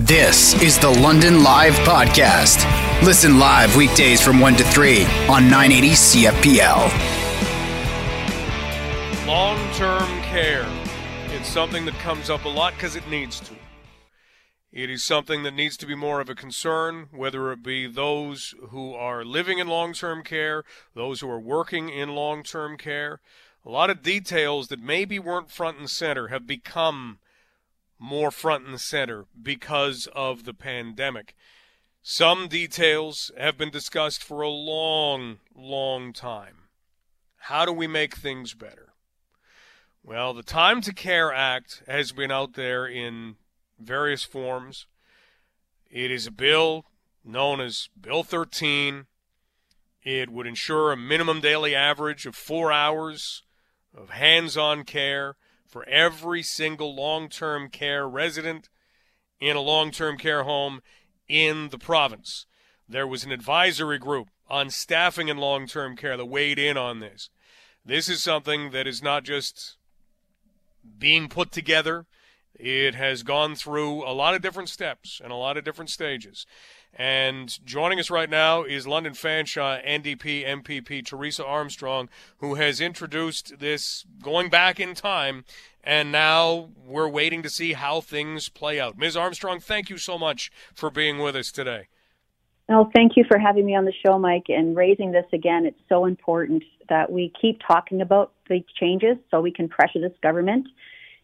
This is the London Live Podcast. Listen live weekdays from 1 to 3 on 980 CFPL. Long term care. It's something that comes up a lot because it needs to. It is something that needs to be more of a concern, whether it be those who are living in long term care, those who are working in long term care. A lot of details that maybe weren't front and center have become more front and center because of the pandemic. Some details have been discussed for a long, long time. How do we make things better? Well, the Time to Care Act has been out there in various forms. It is a bill known as Bill 13. It would ensure a minimum daily average of four hours of hands on care for every single long term care resident in a long term care home in the province. There was an advisory group on staffing in long term care that weighed in on this. This is something that is not just being put together, it has gone through a lot of different steps and a lot of different stages. And joining us right now is London Fanshawe NDP MPP Teresa Armstrong, who has introduced this going back in time, and now we're waiting to see how things play out. Ms. Armstrong, thank you so much for being with us today. Well, thank you for having me on the show, Mike, and raising this again. It's so important that we keep talking about the changes so we can pressure this government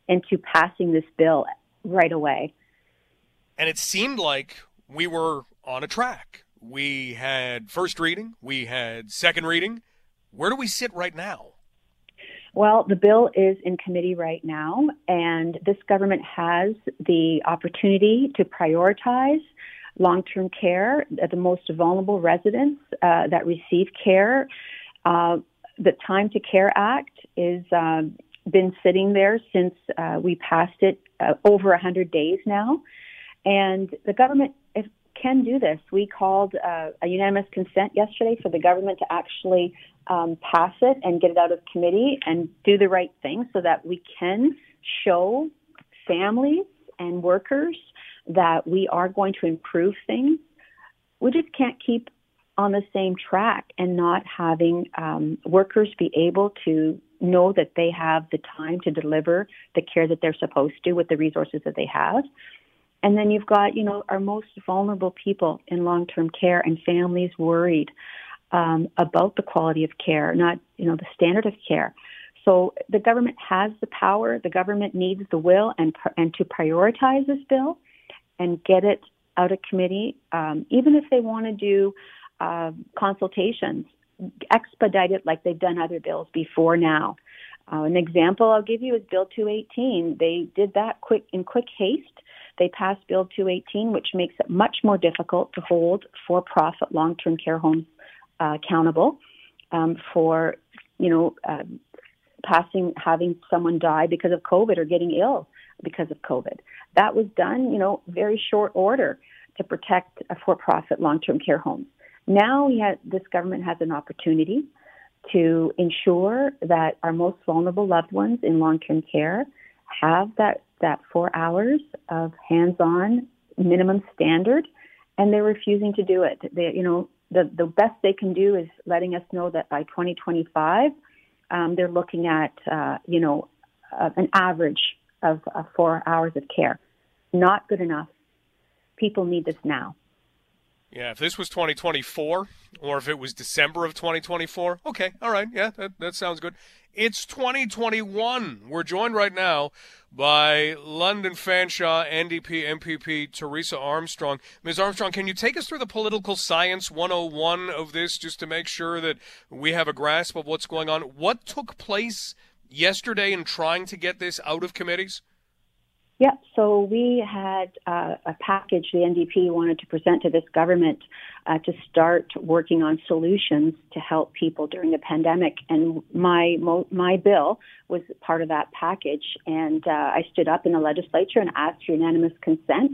into passing this bill right away. And it seemed like we were on a track. We had first reading, we had second reading. Where do we sit right now? Well, the bill is in committee right now, and this government has the opportunity to prioritize long term care, the most vulnerable residents uh, that receive care. Uh, the Time to Care Act is um, been sitting there since uh, we passed it uh, over 100 days now. And the government if, can do this. We called uh, a unanimous consent yesterday for the government to actually um, pass it and get it out of committee and do the right thing so that we can show families and workers that we are going to improve things. We just can't keep on the same track and not having um, workers be able to know that they have the time to deliver the care that they're supposed to with the resources that they have. And then you've got, you know, our most vulnerable people in long-term care and families worried um, about the quality of care, not, you know, the standard of care. So the government has the power. The government needs the will and and to prioritize this bill and get it out of committee. Um, even if they want to do uh, consultations, expedite it like they've done other bills before now. Uh, an example I'll give you is Bill 218. They did that quick in quick haste. They passed Bill 218, which makes it much more difficult to hold for-profit long-term care homes uh, accountable um, for, you know, uh, passing having someone die because of COVID or getting ill because of COVID. That was done, you know, very short order to protect for-profit long-term care homes. Now ha- this government has an opportunity to ensure that our most vulnerable loved ones in long-term care have that, that four hours of hands-on minimum standard, and they're refusing to do it. They, you know, the, the best they can do is letting us know that by 2025, um, they're looking at, uh, you know, uh, an average of uh, four hours of care. Not good enough. People need this now. Yeah, if this was 2024 or if it was December of 2024, okay, all right, yeah, that, that sounds good. It's 2021. We're joined right now by London Fanshawe, NDP MPP Teresa Armstrong. Ms. Armstrong, can you take us through the political science 101 of this just to make sure that we have a grasp of what's going on? What took place yesterday in trying to get this out of committees? Yeah, so we had uh, a package the NDP wanted to present to this government uh, to start working on solutions to help people during the pandemic, and my my bill was part of that package. And uh, I stood up in the legislature and asked for unanimous consent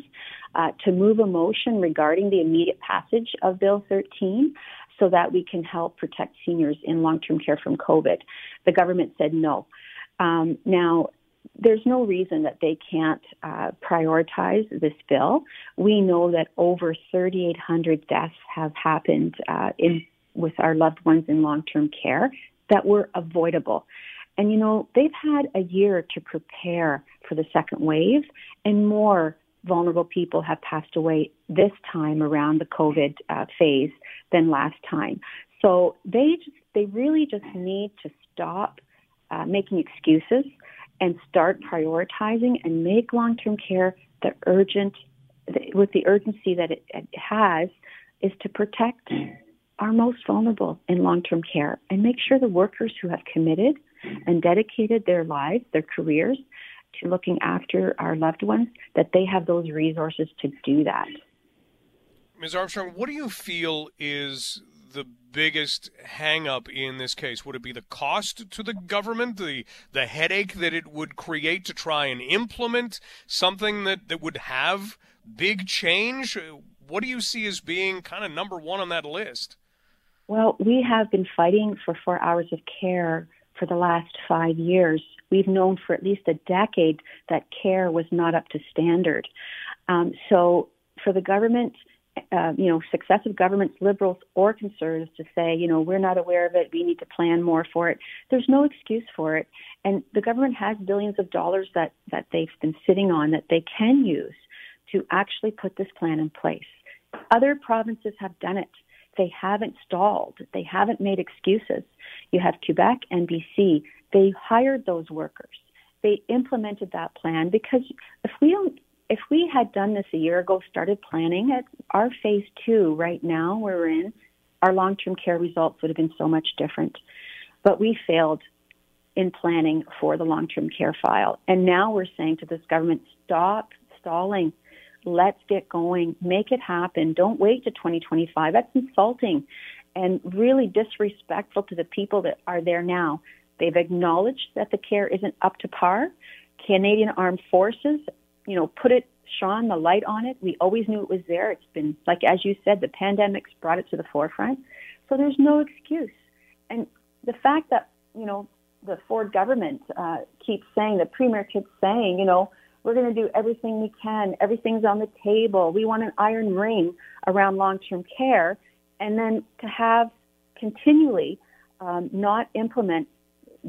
uh, to move a motion regarding the immediate passage of Bill 13 so that we can help protect seniors in long-term care from COVID. The government said no. Um, now, there's no reason that they can't uh, prioritize this bill. We know that over 3,800 deaths have happened uh, in with our loved ones in long-term care that were avoidable. And you know, they've had a year to prepare for the second wave, and more vulnerable people have passed away this time around the COVID uh, phase than last time. So they just, they really just need to stop uh, making excuses and start prioritizing and make long-term care the urgent with the urgency that it, it has is to protect our most vulnerable in long-term care and make sure the workers who have committed and dedicated their lives, their careers to looking after our loved ones, that they have those resources to do that. Ms. Armstrong, what do you feel is the biggest hangup in this case? Would it be the cost to the government, the the headache that it would create to try and implement something that, that would have big change? What do you see as being kind of number one on that list? Well, we have been fighting for four hours of care for the last five years. We've known for at least a decade that care was not up to standard. Um, so for the government, uh, you know, successive governments, liberals or conservatives, to say, you know, we're not aware of it, we need to plan more for it. There's no excuse for it, and the government has billions of dollars that that they've been sitting on that they can use to actually put this plan in place. Other provinces have done it. They haven't stalled. They haven't made excuses. You have Quebec and BC. They hired those workers. They implemented that plan because if we don't, if we had done this a year ago, started planning at our phase two right now we're in, our long-term care results would have been so much different. But we failed in planning for the long-term care file. And now we're saying to this government, stop stalling. Let's get going. Make it happen. Don't wait to 2025. That's insulting and really disrespectful to the people that are there now. They've acknowledged that the care isn't up to par. Canadian Armed Forces, you know, put it, shone the light on it. We always knew it was there. It's been, like as you said, the pandemic's brought it to the forefront. So there's no excuse. And the fact that, you know, the Ford government uh, keeps saying, the premier keeps saying, you know, we're going to do everything we can. Everything's on the table. We want an iron ring around long-term care, and then to have continually um, not implement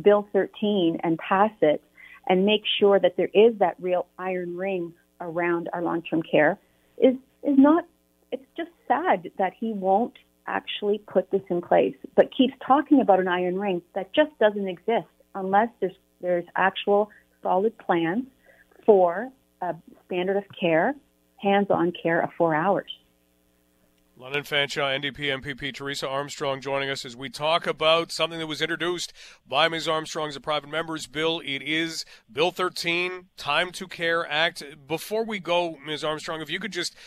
Bill 13 and pass it, and make sure that there is that real iron ring around our long-term care is is not. It's just sad that he won't actually put this in place, but keeps talking about an iron ring that just doesn't exist unless there's there's actual solid plans for a standard of care, hands-on care of four hours. London Fanshawe, NDP MPP Teresa Armstrong joining us as we talk about something that was introduced by Ms. Armstrong as a private member's bill. It is Bill 13, Time to Care Act. Before we go, Ms. Armstrong, if you could just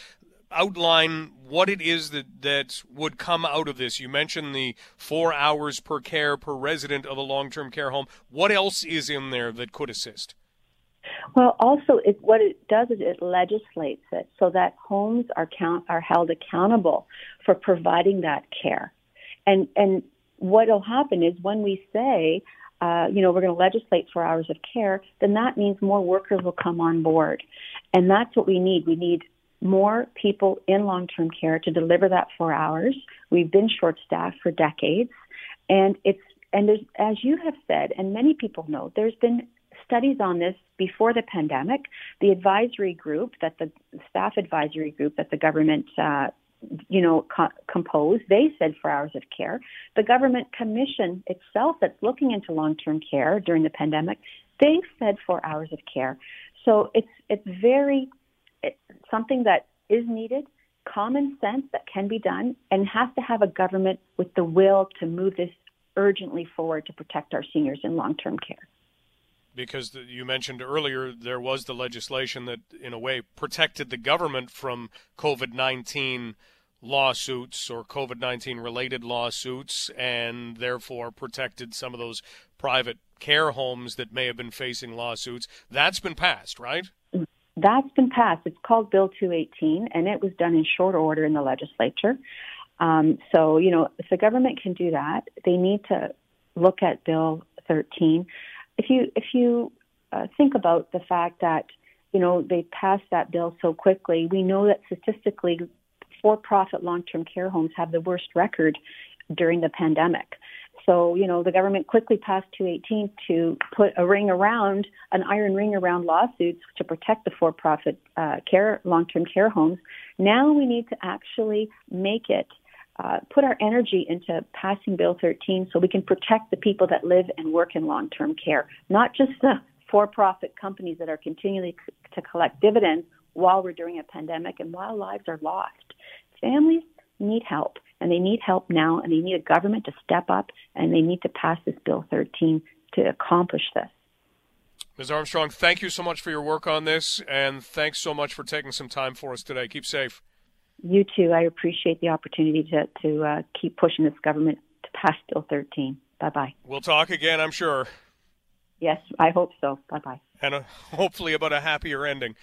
outline what it is that, that would come out of this. You mentioned the four hours per care per resident of a long term care home. What else is in there that could assist? Well, also, it, what it does is it legislates it so that homes are count, are held accountable for providing that care. And and what will happen is when we say, uh, you know, we're going to legislate for hours of care, then that means more workers will come on board, and that's what we need. We need more people in long-term care to deliver that four hours. We've been short-staffed for decades, and it's and there's as you have said, and many people know, there's been studies on this before the pandemic. The advisory group that the staff advisory group that the government uh, you know, co- composed. They said four hours of care. The government commission itself, that's looking into long-term care during the pandemic, they said four hours of care. So it's it's very it's something that is needed, common sense that can be done, and has to have a government with the will to move this urgently forward to protect our seniors in long-term care because the, you mentioned earlier there was the legislation that, in a way, protected the government from COVID 19 lawsuits or COVID 19 related lawsuits and therefore protected some of those private care homes that may have been facing lawsuits. That's been passed, right? That's been passed. It's called Bill 218, and it was done in short order in the legislature. Um, so, you know, if the government can do that, they need to look at Bill 13 if you if you uh, think about the fact that you know they passed that bill so quickly. We know that statistically, for-profit long-term care homes have the worst record during the pandemic. So, you know, the government quickly passed 218 to put a ring around, an iron ring around lawsuits to protect the for profit uh, care, long term care homes. Now we need to actually make it, uh, put our energy into passing Bill 13 so we can protect the people that live and work in long term care, not just the for profit companies that are continuing to collect dividends while we're during a pandemic and while lives are lost. Families need help and they need help now, and they need a government to step up, and they need to pass this Bill 13 to accomplish this. Ms. Armstrong, thank you so much for your work on this, and thanks so much for taking some time for us today. Keep safe. You too. I appreciate the opportunity to, to uh, keep pushing this government to pass Bill 13. Bye bye. We'll talk again, I'm sure. Yes, I hope so. Bye bye. And a, uh, hopefully about a happier ending.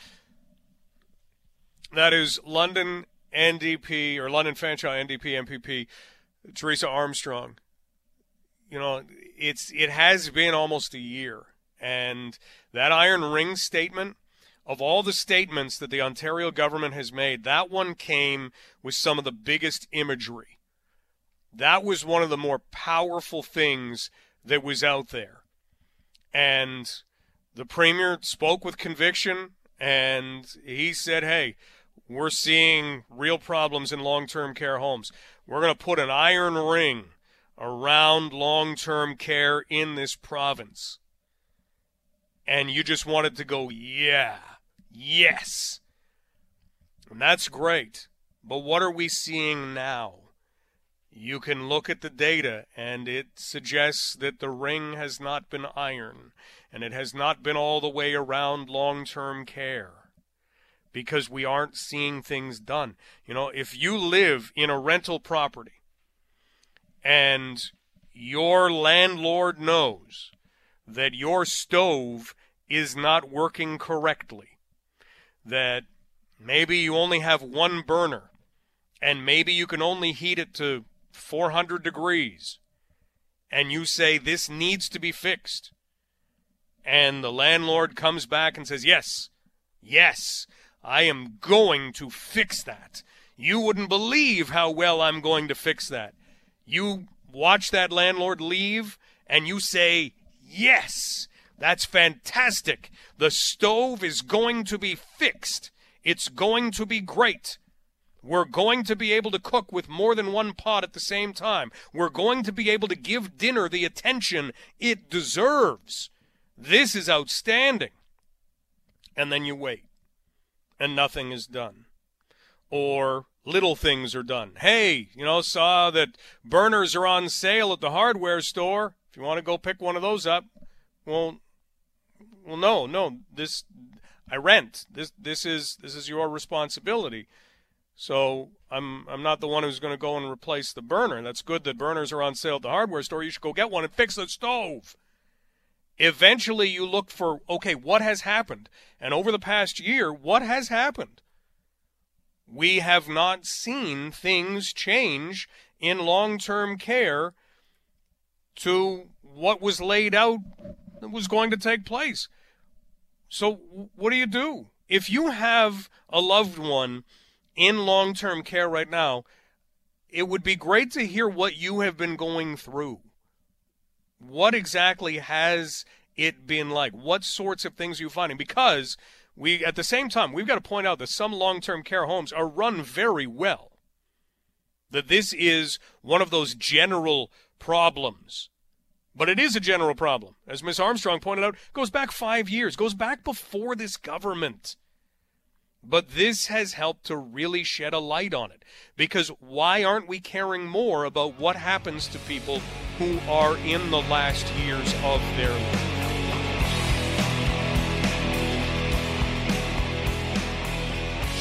That is London NDP or London Fanshawe NDP MPP Teresa Armstrong. You know, it's it has been almost a year, and that iron ring statement of all the statements that the Ontario government has made, that one came with some of the biggest imagery. That was one of the more powerful things that was out there. And the premier spoke with conviction and he said, "Hey, we're seeing real problems in long term care homes. We're going to put an iron ring around long term care in this province. And you just wanted to go, yeah, yes. And that's great. But what are we seeing now? You can look at the data, and it suggests that the ring has not been iron, and it has not been all the way around long term care because we aren't seeing things done. You know, if you live in a rental property and your landlord knows that your stove is not working correctly, that maybe you only have one burner and maybe you can only heat it to 400 degrees, and you say this needs to be fixed, and the landlord comes back and says, Yes, yes, I am going to fix that. You wouldn't believe how well I'm going to fix that. You watch that landlord leave and you say, Yes, that's fantastic. The stove is going to be fixed. It's going to be great. We're going to be able to cook with more than one pot at the same time. We're going to be able to give dinner the attention it deserves. This is outstanding. And then you wait and nothing is done. Or little things are done. Hey, you know, saw that burners are on sale at the hardware store. If you want to go pick one of those up, well, well, no, no, this I rent. This this is this is your responsibility. So I'm I'm not the one who's going to go and replace the burner. That's good that burners are on sale at the hardware store. You should go get one and fix the stove. Eventually, you look for, okay, what has happened? And over the past year, what has happened? We have not seen things change in long term care to what was laid out was going to take place. So, what do you do? If you have a loved one in long term care right now, it would be great to hear what you have been going through what exactly has it been like? What sorts of things are you finding? Because we, at the same time, we've got to point out that some long term care homes are run very well. That this is one of those general problems. But it is a general problem. As Ms. Armstrong pointed out, goes back five years, goes back before this government. But this has helped to really shed a light on it. Because why aren't we caring more about what happens to people who are in the last years of their life?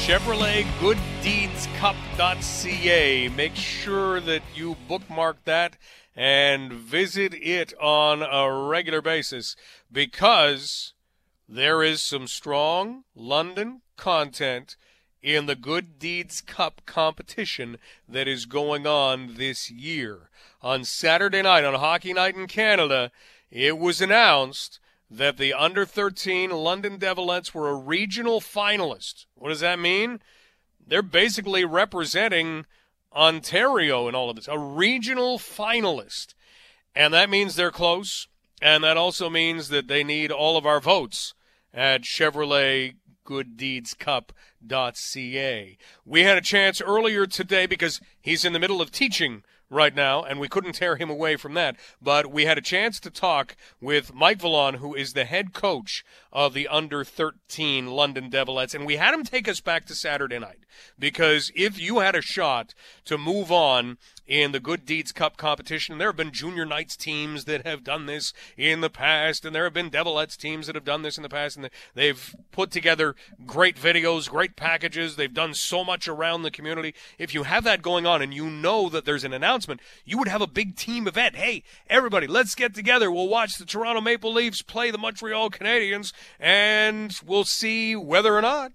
Chevrolet GoodDeedsCup.ca. Make sure that you bookmark that and visit it on a regular basis because there is some strong London content in the Good Deeds Cup competition that is going on this year. On Saturday night, on Hockey Night in Canada, it was announced that the under 13 London Devilettes were a regional finalist. What does that mean? They're basically representing Ontario in all of this, a regional finalist. And that means they're close. And that also means that they need all of our votes at Chevrolet ChevroletGoodDeedsCup.ca. We had a chance earlier today because he's in the middle of teaching right now, and we couldn't tear him away from that. But we had a chance to talk with Mike Vallon, who is the head coach of the under 13 London Devilettes, and we had him take us back to Saturday night because if you had a shot to move on in the Good Deeds Cup competition. There have been junior knights teams that have done this in the past, and there have been Devilettes teams that have done this in the past, and they've put together great videos, great packages. They've done so much around the community. If you have that going on and you know that there's an announcement, you would have a big team event. Hey, everybody, let's get together. We'll watch the Toronto Maple Leafs play the Montreal Canadiens, and we'll see whether or not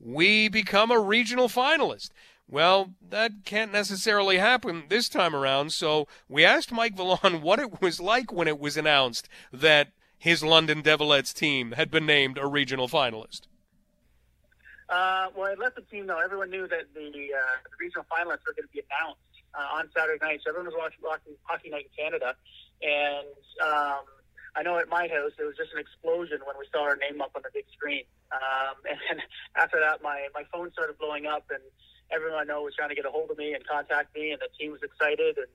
we become a regional finalist. Well, that can't necessarily happen this time around, so we asked Mike Vallon what it was like when it was announced that his London Devilettes team had been named a regional finalist. Uh, well, it let the team know. Everyone knew that the, uh, the regional finalists were going to be announced uh, on Saturday night, so everyone was watching, watching Hockey Night in Canada. And um, I know at my house, it was just an explosion when we saw our name up on the big screen. Um, and after that, my, my phone started blowing up, and everyone I know was trying to get a hold of me and contact me, and the team was excited, and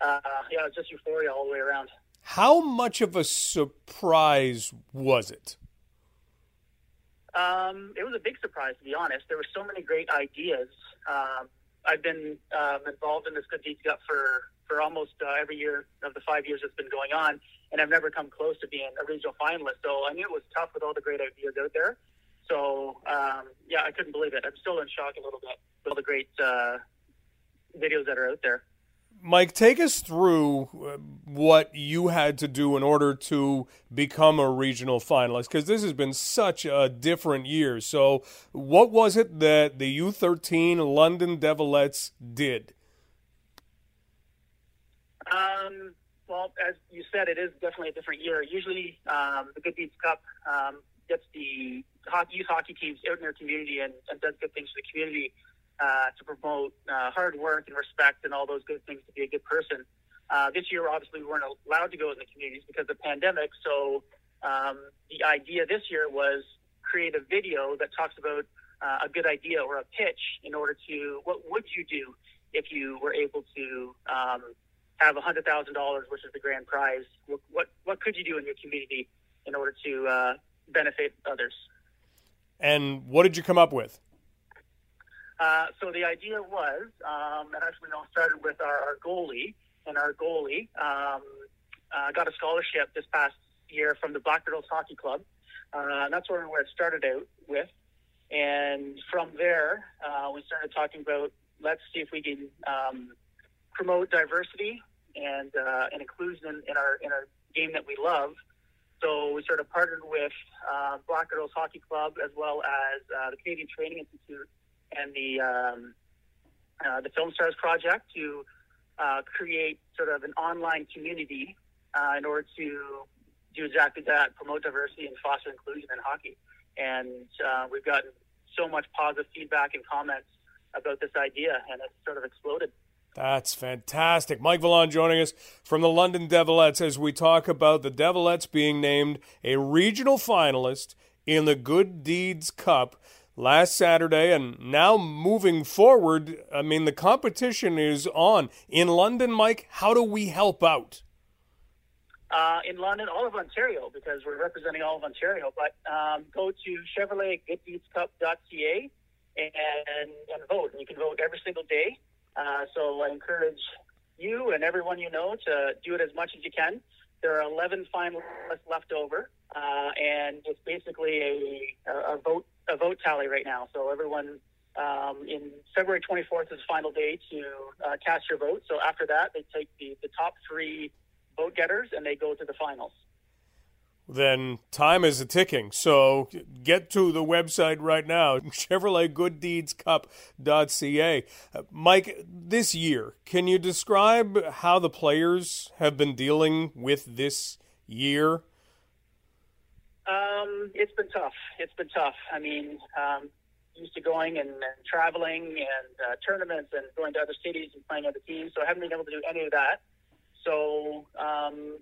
uh, yeah, it was just euphoria all the way around. How much of a surprise was it? Um, it was a big surprise, to be honest. There were so many great ideas. Um, I've been um, involved in this Good Deeds Cup for for almost uh, every year of the five years it's been going on, and I've never come close to being a regional finalist. So I knew it was tough with all the great ideas out there. So um, yeah, I couldn't believe it. I'm still in shock a little bit with all the great uh, videos that are out there. Mike, take us through uh, what you had to do in order to become a regional finalist because this has been such a different year. So, what was it that the U13 London Devilettes did? Um, well, as you said, it is definitely a different year. Usually, um, the Good Deeds Cup um, gets the hockey, youth hockey teams out in their community and, and does good things for the community uh, to promote uh, hard work and respect and all those good things to be a good person. Uh, this year, obviously, we weren't allowed to go in the communities because of the pandemic. So um, the idea this year was create a video that talks about uh, a good idea or a pitch in order to what would you do if you were able to um, have hundred thousand dollars, which is the grand prize. What, what, what could you do in your community in order to uh, benefit others? And what did you come up with? Uh, so the idea was, um, and actually, all started with our, our, goalie, and our goalie um, uh, got a scholarship this past year from the Black Girls Hockey Club. Uh, that's where, where it started out with. And from there, uh, we started talking about let's see if we can um, promote diversity and uh, and inclusion in, in, our in our game that we love. So we sort of partnered with uh, Black Girls Hockey Club as well as uh, the Canadian Training Institute and the um, uh, the Film Stars Project to uh, create sort of an online community uh, in order to do exactly that, promote diversity and foster inclusion in hockey. And uh, we've gotten so much positive feedback and comments about this idea, and it's sort of exploded. That's fantastic. Mike Vallon joining us from the London Devilettes as we talk about the Devilettes being named a regional finalist in the Good Deeds Cup last Saturday. And now moving forward, I mean, the competition is on. In London, Mike, how do we help out? Uh, in London, all of Ontario, because we're representing all of Ontario. But um, go to ChevroletGoodDeedsCup.ca and, and vote. And you can vote every single day. Uh, so I encourage you and everyone you know to do it as much as you can. There are 11 finalists left over, uh, and it's basically a, a, vote a vote tally right now. So everyone um, in February 24th is the final day to uh, cast your vote. So after that, they take the, the top three vote getters and they go to the finals then time is a ticking. So get to the website right now, ChevroletGoodDeedsCup.ca. Uh, Mike, this year, can you describe how the players have been dealing with this year? Um, it's been tough. It's been tough. I mean, um, used to going and, and traveling and uh, tournaments and going to other cities and playing other teams, so I haven't been able to do any of that. So, um,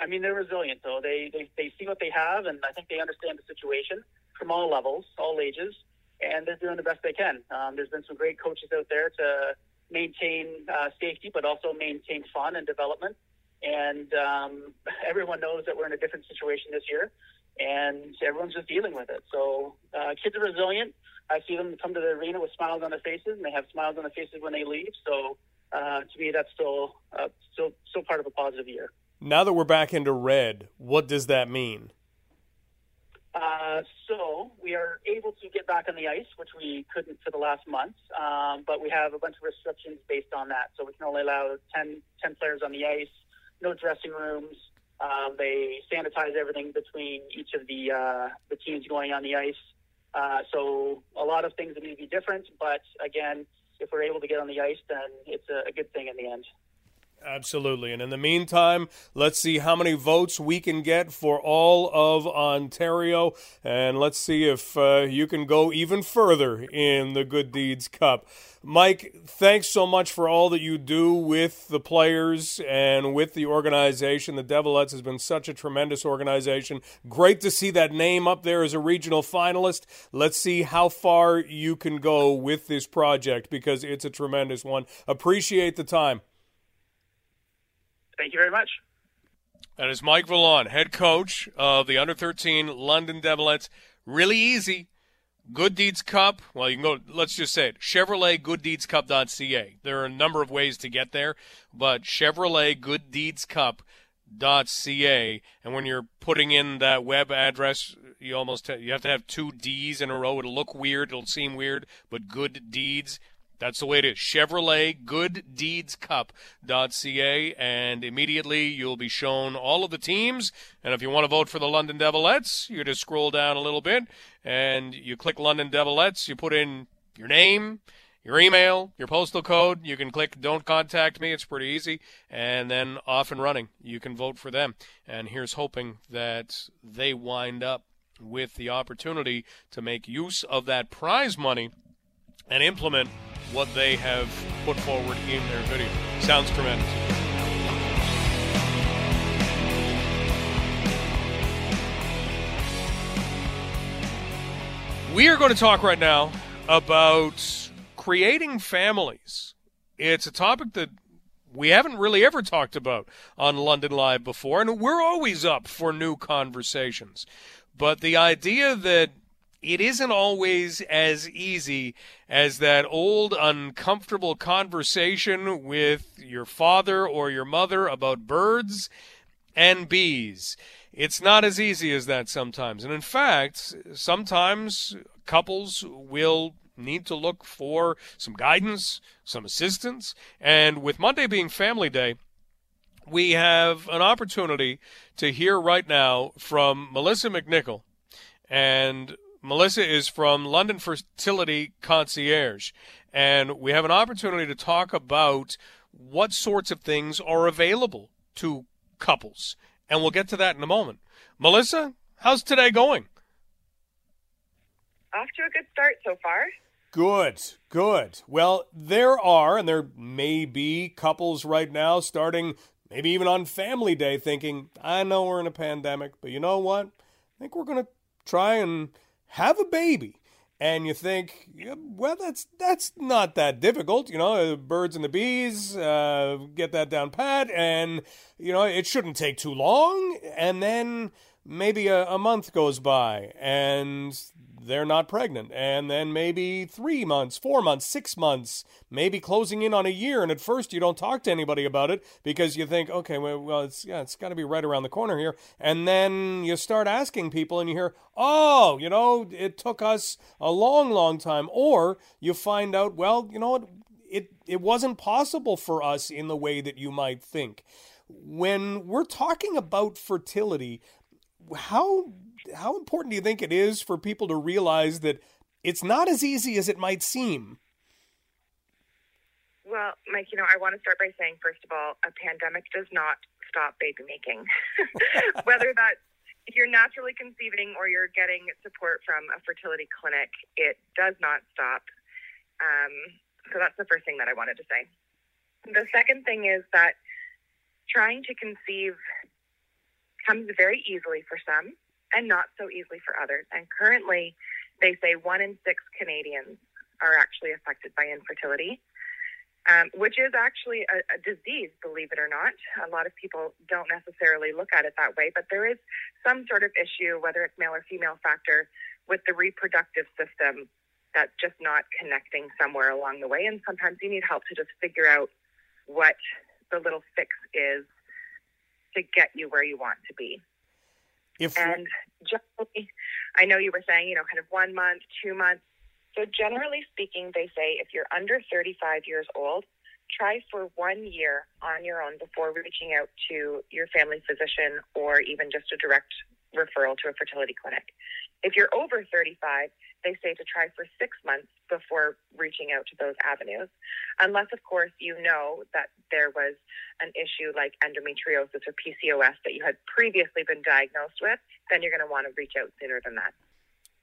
I mean, they're resilient though. They, they they see what they have, and I think they understand the situation from all levels, all ages, and they're doing the best they can. Um, there's been some great coaches out there to maintain uh, safety, but also maintain fun and development. And um, everyone knows that we're in a different situation this year, and everyone's just dealing with it. So uh, kids are resilient. I see them come to the arena with smiles on their faces, and they have smiles on their faces when they leave. So uh, to me, that's still uh, still still part of a positive year. Now that we're back into red, what does that mean? Uh, so we are able to get back on the ice, which we couldn't for the last month, um, but we have a bunch of restrictions based on that. So we can only allow 10, 10 players on the ice, no dressing rooms. Um, they sanitize everything between each of the uh, the teams going on the ice. Uh, so a lot of things that need to be different, but again, if we're able to get on the ice, then it's a, a good thing in the end. Absolutely. And in the meantime, let's see how many votes we can get for all of Ontario. And let's see if uh, you can go even further in the Good Deeds Cup. Mike, thanks so much for all that you do with the players and with the organization. The Devilettes has been such a tremendous organization. Great to see that name up there as a regional finalist. Let's see how far you can go with this project because it's a tremendous one. Appreciate the time. Thank you very much. That is Mike Vallon, head coach of the under 13 London Devilettes. Really easy. Good Deeds Cup. Well, you can go, let's just say it Chevrolet GoodDeedsCup.ca. There are a number of ways to get there, but Chevrolet Good Deeds Cup.ca. And when you're putting in that web address, you almost you have to have two D's in a row. It'll look weird. It'll seem weird, but Good Deeds that's the way it is. Chevrolet Good Deeds Cup.ca, and immediately you'll be shown all of the teams. And if you want to vote for the London Devilettes, you just scroll down a little bit and you click London Devilettes. You put in your name, your email, your postal code. You can click Don't Contact Me. It's pretty easy. And then off and running. You can vote for them. And here's hoping that they wind up with the opportunity to make use of that prize money and implement what they have put forward in their video. Sounds tremendous. We are going to talk right now about creating families. It's a topic that we haven't really ever talked about on London Live before, and we're always up for new conversations. But the idea that it isn't always as easy as that old uncomfortable conversation with your father or your mother about birds and bees. It's not as easy as that sometimes. And in fact, sometimes couples will need to look for some guidance, some assistance. And with Monday being Family Day, we have an opportunity to hear right now from Melissa McNichol. And Melissa is from London Fertility Concierge, and we have an opportunity to talk about what sorts of things are available to couples. And we'll get to that in a moment. Melissa, how's today going? Off to a good start so far. Good, good. Well, there are, and there may be couples right now starting maybe even on Family Day thinking, I know we're in a pandemic, but you know what? I think we're going to try and have a baby and you think, well, that's that's not that difficult, you know. Birds and the bees, uh, get that down pat, and you know it shouldn't take too long. And then maybe a, a month goes by, and they're not pregnant. And then maybe three months, four months, six months, maybe closing in on a year. And at first, you don't talk to anybody about it because you think, okay, well, it's yeah, it's got to be right around the corner here. And then you start asking people, and you hear, oh, you know, it took us a long, long time. Or you find out, well, you know what, it it wasn't possible for us in the way that you might think. When we're talking about fertility, how how important do you think it is for people to realize that it's not as easy as it might seem? Well, Mike, you know, I want to start by saying, first of all, a pandemic does not stop baby making. Whether that's if you're naturally conceiving or you're getting support from a fertility clinic, it does not stop. Um, so that's the first thing that I wanted to say. The second thing is that trying to conceive comes very easily for some and not so easily for others. And currently, they say one in six Canadians are actually affected by infertility um, which is actually a, a, disease, believe it or not. A lot of people don't necessarily look at it that way, but there is some sort of issue, whether it's male or female factor, with the reproductive system that's just not connecting somewhere along the way. And sometimes you need help to just figure out what the little fix is to get you where you want to be. If and generally, I know you were saying, you know, kind of one month, two months. So, generally speaking, they say if you're under 35 years old, try for one year on your own before reaching out to your family physician or even just a direct referral to a fertility clinic. If you're over 35, they say to try for six months before reaching out to those avenues. Unless, of course, you know that there was an issue like endometriosis or PCOS that you had previously been diagnosed with, then you're going to want to reach out sooner than that.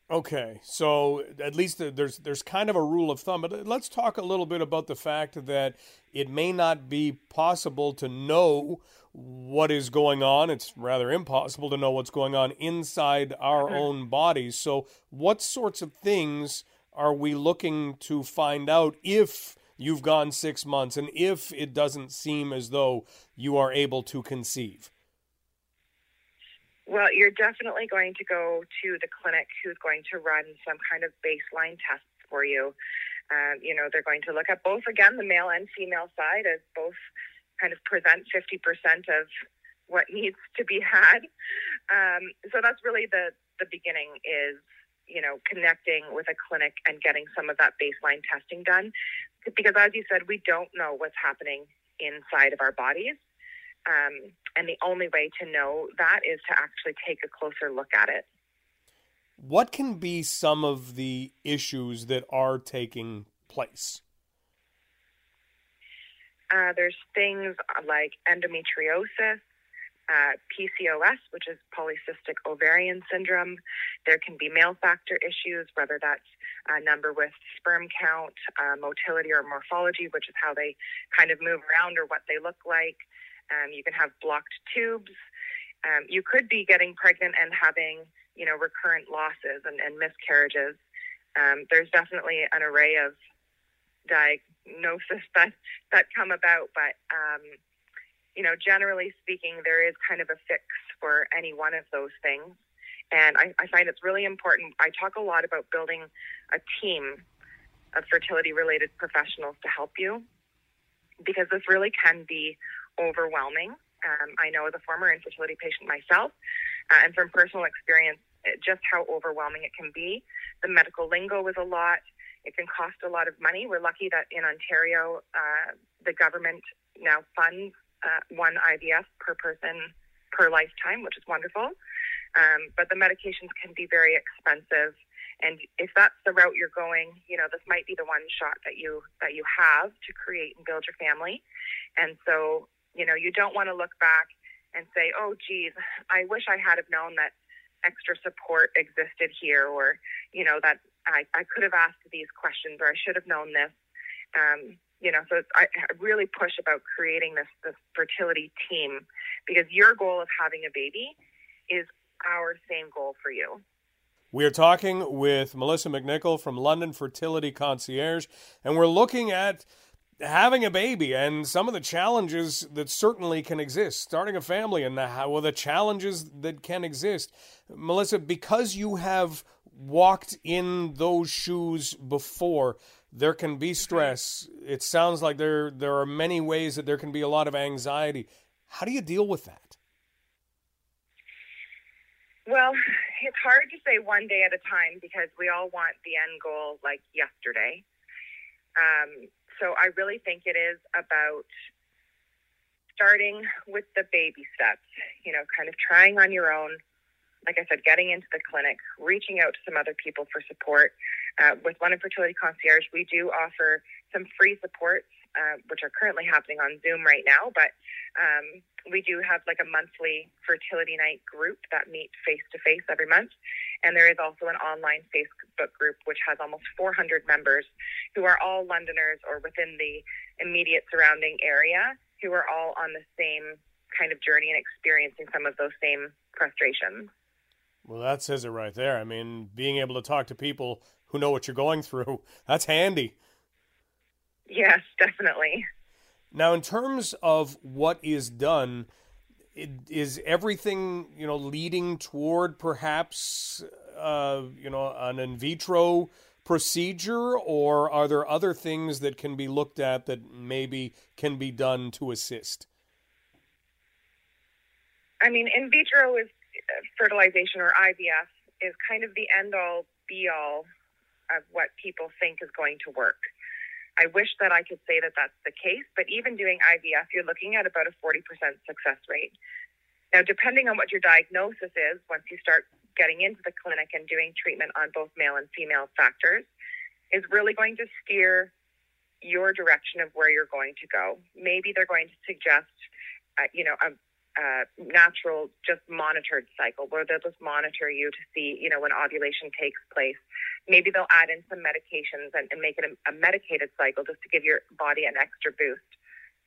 Okay, so at least there's there's kind of a rule of thumb, but let's talk a little bit about the fact that it may not be possible to know what is going on. It's rather impossible to know what's going on inside our mm-hmm. own bodies. So, what sorts of things are we looking to find out if you've gone six months and if it doesn't seem as though you are able to conceive? Well, you're definitely going to go to the clinic who's going to run some kind of baseline tests for you. Um, you know, they're going to look at both, again, the male and female side as both kind of present 50% of what needs to be had. Um, so that's really the, the beginning is, you know, connecting with a clinic and getting some of that baseline testing done. Because as you said, we don't know what's happening inside of our bodies. Um, and the only way to know that is to actually take a closer look at it. What can be some of the issues that are taking place? Uh, there's things like endometriosis, uh, PCOS, which is polycystic ovarian syndrome. There can be male factor issues, whether that's a number with sperm count, uh, motility, or morphology, which is how they kind of move around or what they look like. Um, you can have blocked tubes. Um, you could be getting pregnant and having, you know, recurrent losses and, and miscarriages. Um, there's definitely an array of diagnosis that that come about, but um, you know, generally speaking, there is kind of a fix for any one of those things. And I, I find it's really important. I talk a lot about building a team of fertility related professionals to help you because this really can be overwhelming. Um, I know as a former infertility patient myself, uh, and from personal experience, just how overwhelming it can be. The medical lingo is a lot. It can cost a lot of money. We're lucky that in Ontario, uh, the government now funds uh, one IVF per person per lifetime, which is wonderful. Um, but the medications can be very expensive, and if that's the route you're going, you know this might be the one shot that you that you have to create and build your family. And so you know, you don't want to look back and say, oh, geez, I wish I had have known that extra support existed here, or, you know, that I, I could have asked these questions, or I should have known this. Um, you know, so I really push about creating this, this fertility team because your goal of having a baby is our same goal for you. We are talking with Melissa McNichol from London Fertility Concierge, and we're looking at having a baby and some of the challenges that certainly can exist, starting a family and the, how, well, the challenges that can exist. Melissa, because you have walked in those shoes before, there can be stress. It sounds like there there are many ways that there can be a lot of anxiety. How do you deal with that? Well, it's hard to say one day at a time because we all want the end goal like yesterday. Um, so I really think it is about starting with the baby steps, you know, kind of trying on your own. Like I said, getting into the clinic, reaching out to some other people for support. Uh, with London Fertility Concierge, we do offer some free supports uh, which are currently happening on Zoom right now, but um, we do have like a monthly fertility night group that meets face to face every month. And there is also an online Facebook group which has almost 400 members who are all Londoners or within the immediate surrounding area who are all on the same kind of journey and experiencing some of those same frustrations. Well, that says it right there. I mean, being able to talk to people who know what you're going through, that's handy. Yes, definitely. Now, in terms of what is done, is everything you know leading toward perhaps uh, you know an in vitro procedure, or are there other things that can be looked at that maybe can be done to assist? I mean, in vitro is uh, fertilization or IVF is kind of the end all be all of what people think is going to work. I wish that I could say that that's the case, but even doing IVF, you're looking at about a 40% success rate. Now, depending on what your diagnosis is, once you start getting into the clinic and doing treatment on both male and female factors, is really going to steer your direction of where you're going to go. Maybe they're going to suggest, uh, you know, a, uh, natural, just monitored cycle where they'll just monitor you to see, you know, when ovulation takes place. Maybe they'll add in some medications and, and make it a, a medicated cycle just to give your body an extra boost.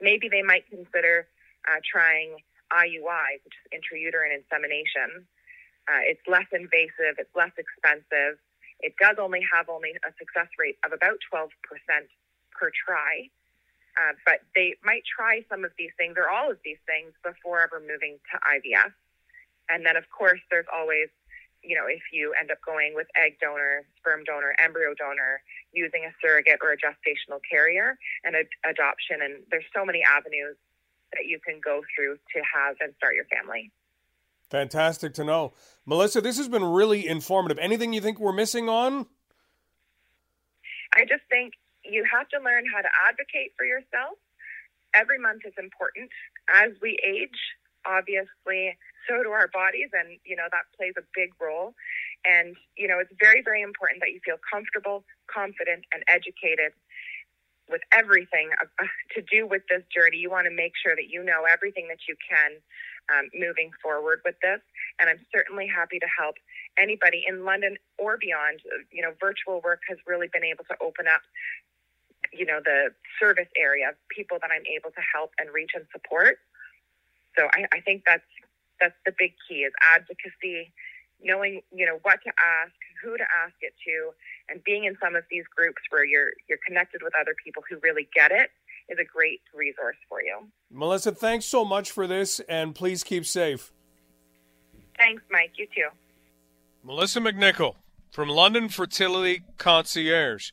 Maybe they might consider uh, trying IUI, which is intrauterine insemination. Uh, it's less invasive, it's less expensive. It does only have only a success rate of about 12% per try. Uh, but they might try some of these things or all of these things before ever moving to IVF. And then, of course, there's always, you know, if you end up going with egg donor, sperm donor, embryo donor, using a surrogate or a gestational carrier and ad- adoption. And there's so many avenues that you can go through to have and start your family. Fantastic to know. Melissa, this has been really informative. Anything you think we're missing on? I just think you have to learn how to advocate for yourself. Every month is important. As we age, obviously, so do our bodies, and you know that plays a big role. And you know it's very, very important that you feel comfortable, confident, and educated with everything uh, to do with this journey. You want to make sure that you know everything that you can um, moving forward with this. And I'm certainly happy to help anybody in London or beyond. You know, virtual work has really been able to open up, you know, the service area of people that I'm able to help and reach and support. So I, I think that's that's the big key is advocacy, knowing you know what to ask, who to ask it to, and being in some of these groups where you're you're connected with other people who really get it is a great resource for you. Melissa, thanks so much for this, and please keep safe. Thanks, Mike. You too. Melissa McNichol from London Fertility Concierge.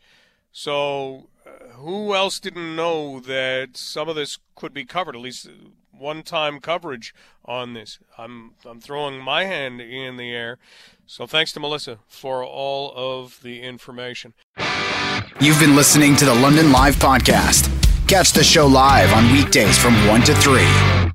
So, uh, who else didn't know that some of this could be covered? At least one-time coverage on this. I'm I'm throwing my hand in the air. So thanks to Melissa for all of the information. You've been listening to the London Live podcast. Catch the show live on weekdays from 1 to 3.